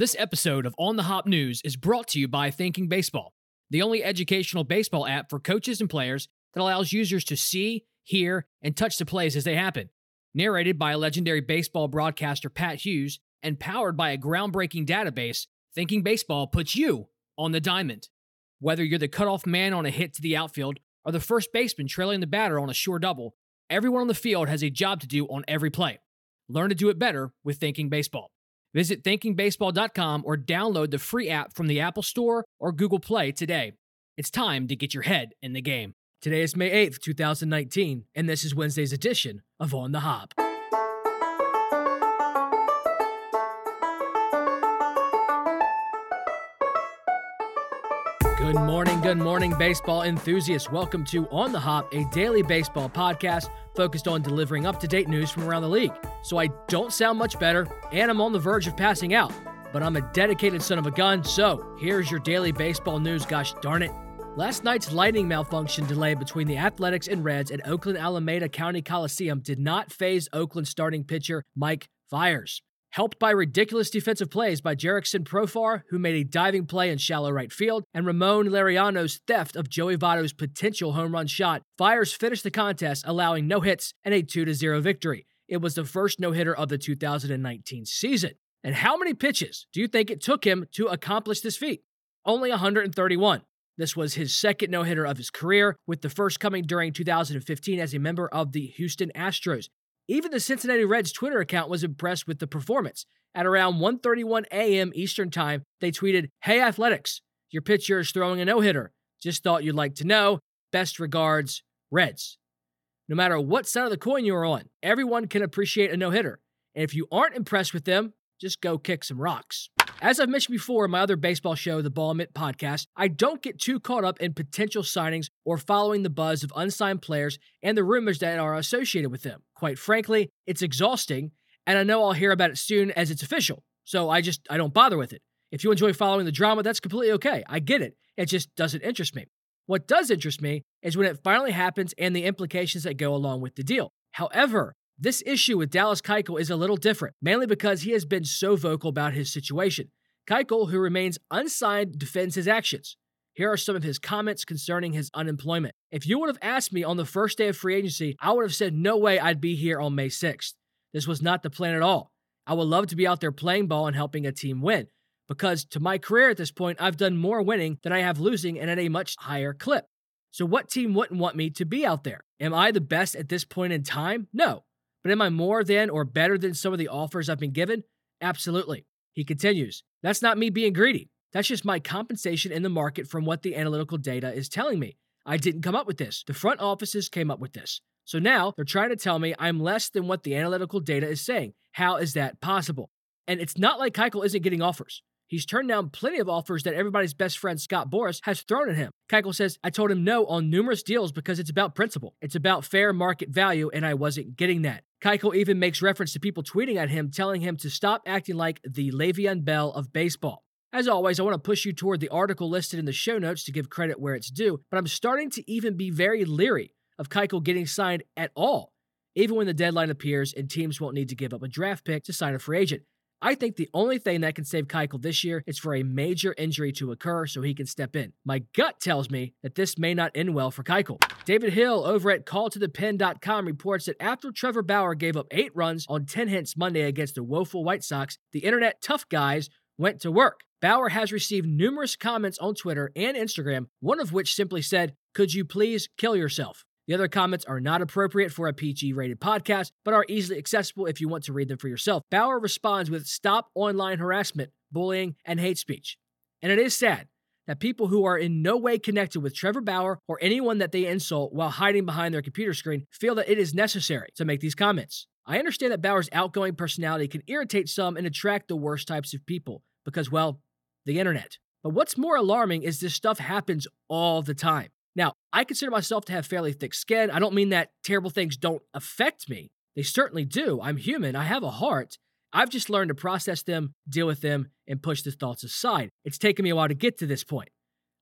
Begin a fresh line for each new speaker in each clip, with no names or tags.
This episode of On the Hop News is brought to you by Thinking Baseball, the only educational baseball app for coaches and players that allows users to see, hear, and touch the plays as they happen. Narrated by legendary baseball broadcaster, Pat Hughes, and powered by a groundbreaking database, Thinking Baseball puts you on the diamond. Whether you're the cutoff man on a hit to the outfield or the first baseman trailing the batter on a sure double, everyone on the field has a job to do on every play. Learn to do it better with Thinking Baseball. Visit thinkingbaseball.com or download the free app from the Apple Store or Google Play today. It's time to get your head in the game. Today is May 8th, 2019, and this is Wednesday's edition of On the Hop. Good morning, good morning, baseball enthusiasts. Welcome to On the Hop, a daily baseball podcast focused on delivering up to date news from around the league. So I don't sound much better, and I'm on the verge of passing out, but I'm a dedicated son of a gun, so here's your daily baseball news, gosh darn it. Last night's lightning malfunction delay between the Athletics and Reds at Oakland Alameda County Coliseum did not phase Oakland starting pitcher Mike Fiers. helped by ridiculous defensive plays by Jurickson Profar, who made a diving play in shallow right field, and Ramon Laureano's theft of Joey Votto's potential home run shot. Fiers finished the contest, allowing no hits and a 2 0 victory. It was the first no hitter of the 2019 season. And how many pitches do you think it took him to accomplish this feat? Only 131. This was his second no hitter of his career, with the first coming during 2015 as a member of the Houston Astros. Even the Cincinnati Reds Twitter account was impressed with the performance. At around 1:31 a.m. Eastern Time, they tweeted, "Hey Athletics, your pitcher is throwing a no-hitter. Just thought you'd like to know. Best regards, Reds." No matter what side of the coin you are on, everyone can appreciate a no-hitter. And if you aren't impressed with them, just go kick some rocks. As I've mentioned before in my other baseball show, the Ball Mitt podcast, I don't get too caught up in potential signings or following the buzz of unsigned players and the rumors that are associated with them. Quite frankly, it's exhausting, and I know I'll hear about it soon as it's official. So I just I don't bother with it. If you enjoy following the drama, that's completely okay. I get it. It just doesn't interest me. What does interest me is when it finally happens and the implications that go along with the deal. However, this issue with Dallas Keuchel is a little different, mainly because he has been so vocal about his situation. Keuchel, who remains unsigned, defends his actions. Here are some of his comments concerning his unemployment. If you would have asked me on the first day of free agency, I would have said no way I'd be here on May 6th. This was not the plan at all. I would love to be out there playing ball and helping a team win. Because to my career at this point, I've done more winning than I have losing and at a much higher clip. So, what team wouldn't want me to be out there? Am I the best at this point in time? No. But am I more than or better than some of the offers I've been given? Absolutely. He continues, That's not me being greedy. That's just my compensation in the market from what the analytical data is telling me. I didn't come up with this. The front offices came up with this. So now they're trying to tell me I'm less than what the analytical data is saying. How is that possible? And it's not like Keuchel isn't getting offers. He's turned down plenty of offers that everybody's best friend Scott Boras has thrown at him. Keuchel says, I told him no on numerous deals because it's about principle. It's about fair market value, and I wasn't getting that. Keuchel even makes reference to people tweeting at him, telling him to stop acting like the Le'Veon Bell of baseball. As always, I want to push you toward the article listed in the show notes to give credit where it's due, but I'm starting to even be very leery of Keuchel getting signed at all, even when the deadline appears and teams won't need to give up a draft pick to sign a free agent. I think the only thing that can save Keuchel this year is for a major injury to occur so he can step in. My gut tells me that this may not end well for Keuchel. David Hill over at calltothepen.com reports that after Trevor Bauer gave up eight runs on 10 hits Monday against the woeful White Sox, the internet tough guys went to work. Bauer has received numerous comments on Twitter and Instagram, one of which simply said, Could you please kill yourself? The other comments are not appropriate for a PG rated podcast, but are easily accessible if you want to read them for yourself. Bauer responds with stop online harassment, bullying, and hate speech. And it is sad that people who are in no way connected with Trevor Bauer or anyone that they insult while hiding behind their computer screen feel that it is necessary to make these comments. I understand that Bauer's outgoing personality can irritate some and attract the worst types of people because, well, the internet. But what's more alarming is this stuff happens all the time. Now, I consider myself to have fairly thick skin. I don't mean that terrible things don't affect me. They certainly do. I'm human. I have a heart. I've just learned to process them, deal with them, and push the thoughts aside. It's taken me a while to get to this point.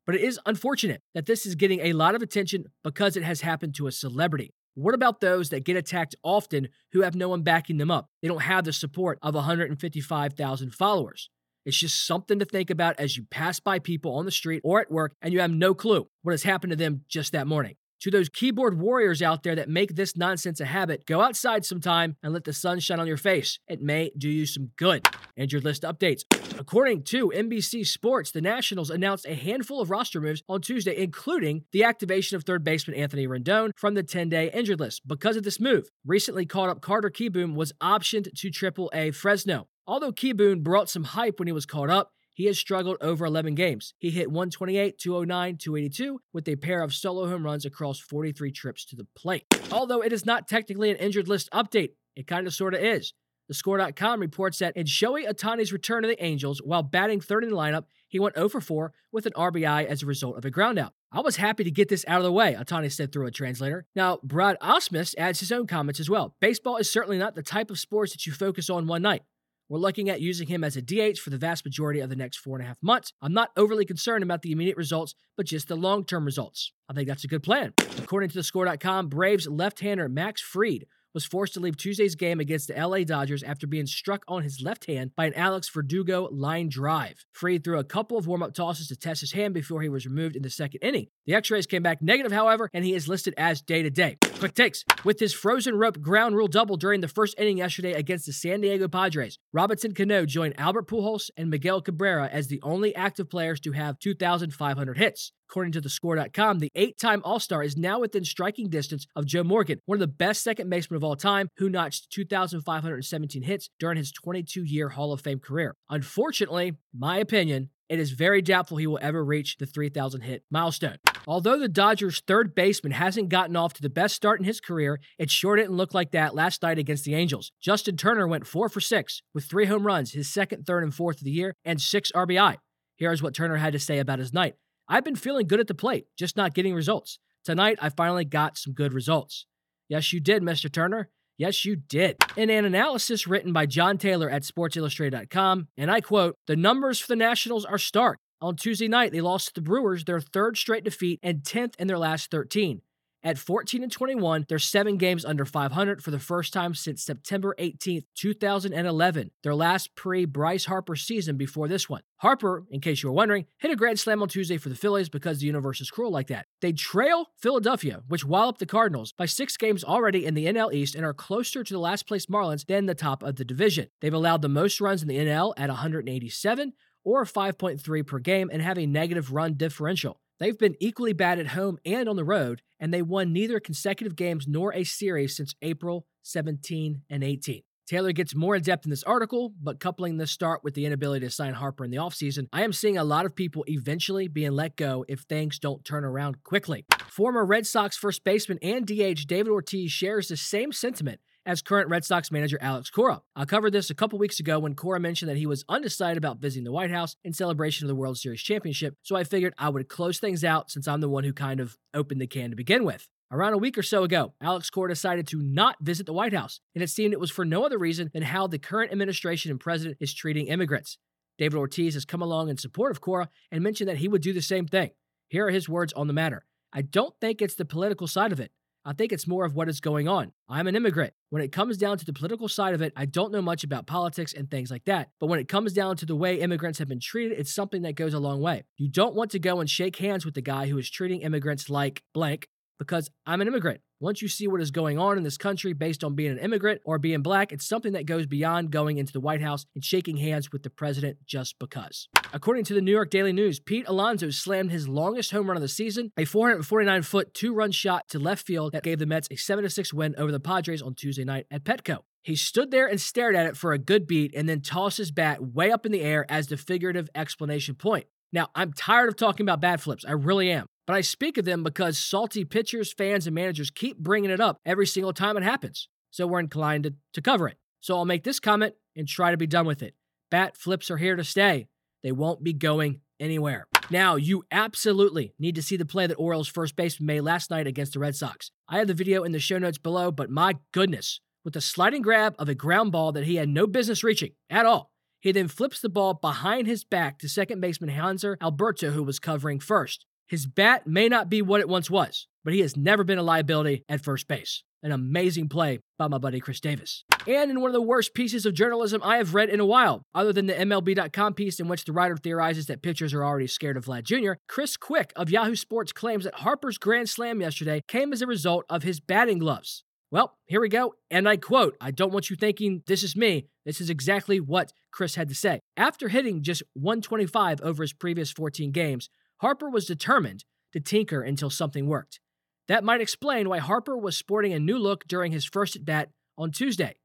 But it is unfortunate that this is getting a lot of attention because it has happened to a celebrity. What about those that get attacked often who have no one backing them up? They don't have the support of 155,000 followers. It's just something to think about as you pass by people on the street or at work and you have no clue what has happened to them just that morning. To those keyboard warriors out there that make this nonsense a habit, go outside sometime and let the sun shine on your face. It may do you some good. Injured list updates. According to NBC Sports, the Nationals announced a handful of roster moves on Tuesday, including the activation of third baseman Anthony Rendon from the 10 day injured list. Because of this move, recently called up Carter Kieboom was optioned to Triple A Fresno. Although Kieboom brought some hype when he was called up, he has struggled over 11 games. He hit 128, 209, 282 with a pair of solo home runs across 43 trips to the plate. Although it is not technically an injured list update, it kind of sort of is. The score.com reports that in Shohei Ohtani's return to the Angels, while batting third in the lineup, he went 0 for 4 with an RBI as a result of a groundout. I was happy to get this out of the way, Ohtani said through a translator. Now, Brad Ausmus adds his own comments as well. Baseball is certainly not the type of sports that you focus on one night. We're looking at using him as a DH for the vast majority of the next four and a half months. I'm not overly concerned about the immediate results, but just the long term results. I think that's a good plan. According to the score.com, Braves left hander Max Fried was forced to leave Tuesday's game against the LA Dodgers after being struck on his left hand by an Alex Verdugo line drive. Fried threw a couple of warm up tosses to test his hand before he was removed in the second inning. The x rays came back negative, however, and he is listed as day to day. Quick takes. With his frozen rope ground rule double during the first inning yesterday against the San Diego Padres, Robinson Cano joined Albert Pujols and Miguel Cabrera as the only active players to have 2,500 hits. According to thescore.com, the eight time All Star is now within striking distance of Joe Morgan, one of the best second basemen of all time, who notched 2,517 hits during his 22 year Hall of Fame career. Unfortunately, my opinion, it is very doubtful he will ever reach the 3,000 hit milestone. Although the Dodgers' third baseman hasn't gotten off to the best start in his career, it sure didn't look like that last night against the Angels. Justin Turner went 4 for 6 with three home runs, his second, third, and fourth of the year, and six RBI. Here's what Turner had to say about his night. I've been feeling good at the plate, just not getting results. Tonight, I finally got some good results. Yes, you did, Mr. Turner. Yes, you did. In an analysis written by John Taylor at SportsIllustrated.com, and I quote, the numbers for the Nationals are stark. On Tuesday night, they lost to the Brewers, their third straight defeat and 10th in their last 13. At 14 and 21, they're seven games under 500 for the first time since September 18, 2011, their last pre Bryce Harper season before this one. Harper, in case you were wondering, hit a grand slam on Tuesday for the Phillies because the universe is cruel like that. They trail Philadelphia, which walloped the Cardinals by six games already in the NL East and are closer to the last place Marlins than the top of the division. They've allowed the most runs in the NL at 187 or 5.3 per game and have a negative run differential. They've been equally bad at home and on the road, and they won neither consecutive games nor a series since April 17 and 18. Taylor gets more in depth in this article, but coupling this start with the inability to sign Harper in the offseason, I am seeing a lot of people eventually being let go if things don't turn around quickly. Former Red Sox first baseman and DH David Ortiz shares the same sentiment as current Red Sox manager Alex Cora. I covered this a couple weeks ago when Cora mentioned that he was undecided about visiting the White House in celebration of the World Series championship, so I figured I would close things out since I'm the one who kind of opened the can to begin with. Around a week or so ago, Alex Cora decided to not visit the White House, and it seemed it was for no other reason than how the current administration and president is treating immigrants. David Ortiz has come along in support of Cora and mentioned that he would do the same thing. Here are his words on the matter. I don't think it's the political side of it. I think it's more of what is going on. I'm an immigrant. When it comes down to the political side of it, I don't know much about politics and things like that. But when it comes down to the way immigrants have been treated, it's something that goes a long way. You don't want to go and shake hands with the guy who is treating immigrants like blank because I'm an immigrant. Once you see what is going on in this country based on being an immigrant or being black, it's something that goes beyond going into the White House and shaking hands with the president just because. According to the New York Daily News, Pete Alonso slammed his longest home run of the season, a 449 foot two run shot to left field that gave the Mets a 7 6 win over the Padres on Tuesday night at Petco. He stood there and stared at it for a good beat and then tossed his bat way up in the air as the figurative explanation point. Now, I'm tired of talking about bat flips. I really am. But I speak of them because salty pitchers, fans, and managers keep bringing it up every single time it happens. So we're inclined to, to cover it. So I'll make this comment and try to be done with it. Bat flips are here to stay. They won't be going anywhere. Now, you absolutely need to see the play that Orioles first baseman made last night against the Red Sox. I have the video in the show notes below, but my goodness, with a sliding grab of a ground ball that he had no business reaching at all. He then flips the ball behind his back to second baseman Hanser Alberto, who was covering first. His bat may not be what it once was, but he has never been a liability at first base. An amazing play by my buddy Chris Davis. And in one of the worst pieces of journalism I have read in a while, other than the MLB.com piece in which the writer theorizes that pitchers are already scared of Vlad Jr., Chris Cwik of Yahoo Sports claims that Harper's grand slam yesterday came as a result of his batting gloves. Well, here we go. And I quote I don't want you thinking this is me. This is exactly what Chris had to say. After hitting just 125 over his previous 14 games, Harper was determined to tinker until something worked. That might explain why Harper was sporting a new look during his first at bat on Tuesday.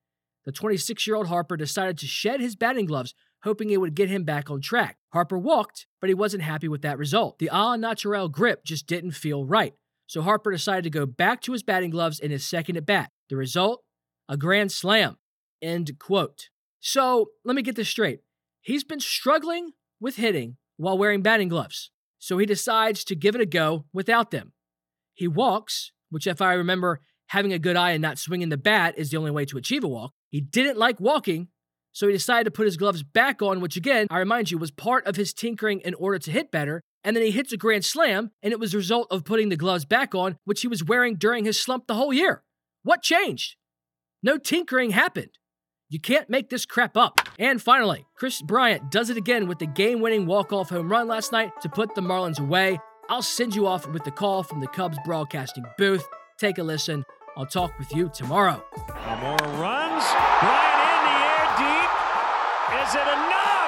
The 26 year old Harper decided to shed his batting gloves, hoping it would get him back on track. Harper walked, but he wasn't happy with that result. The a natural grip just didn't feel right. So Harper decided to go back to his batting gloves in his second at bat. The result? A grand slam. End quote. So let me get this straight. He's been struggling with hitting while wearing batting gloves. So he decides to give it a go without them. He walks, which, if I remember, having a good eye and not swinging the bat is the only way to achieve a walk. He didn't like walking, so he decided to put his gloves back on, which again, I remind you, was part of his tinkering in order to hit better. And then he hits a grand slam, and it was a result of putting the gloves back on, which he was wearing during his slump the whole year. What changed? No tinkering happened. You can't make this crap up. And finally, Kris Bryant does it again with the game winning walk off home run last night to put the Marlins away. I'll send you off with the call from the Cubs broadcasting booth. Take a listen. I'll talk with you tomorrow.
Almora runs. Bryant in the air deep. Is it enough?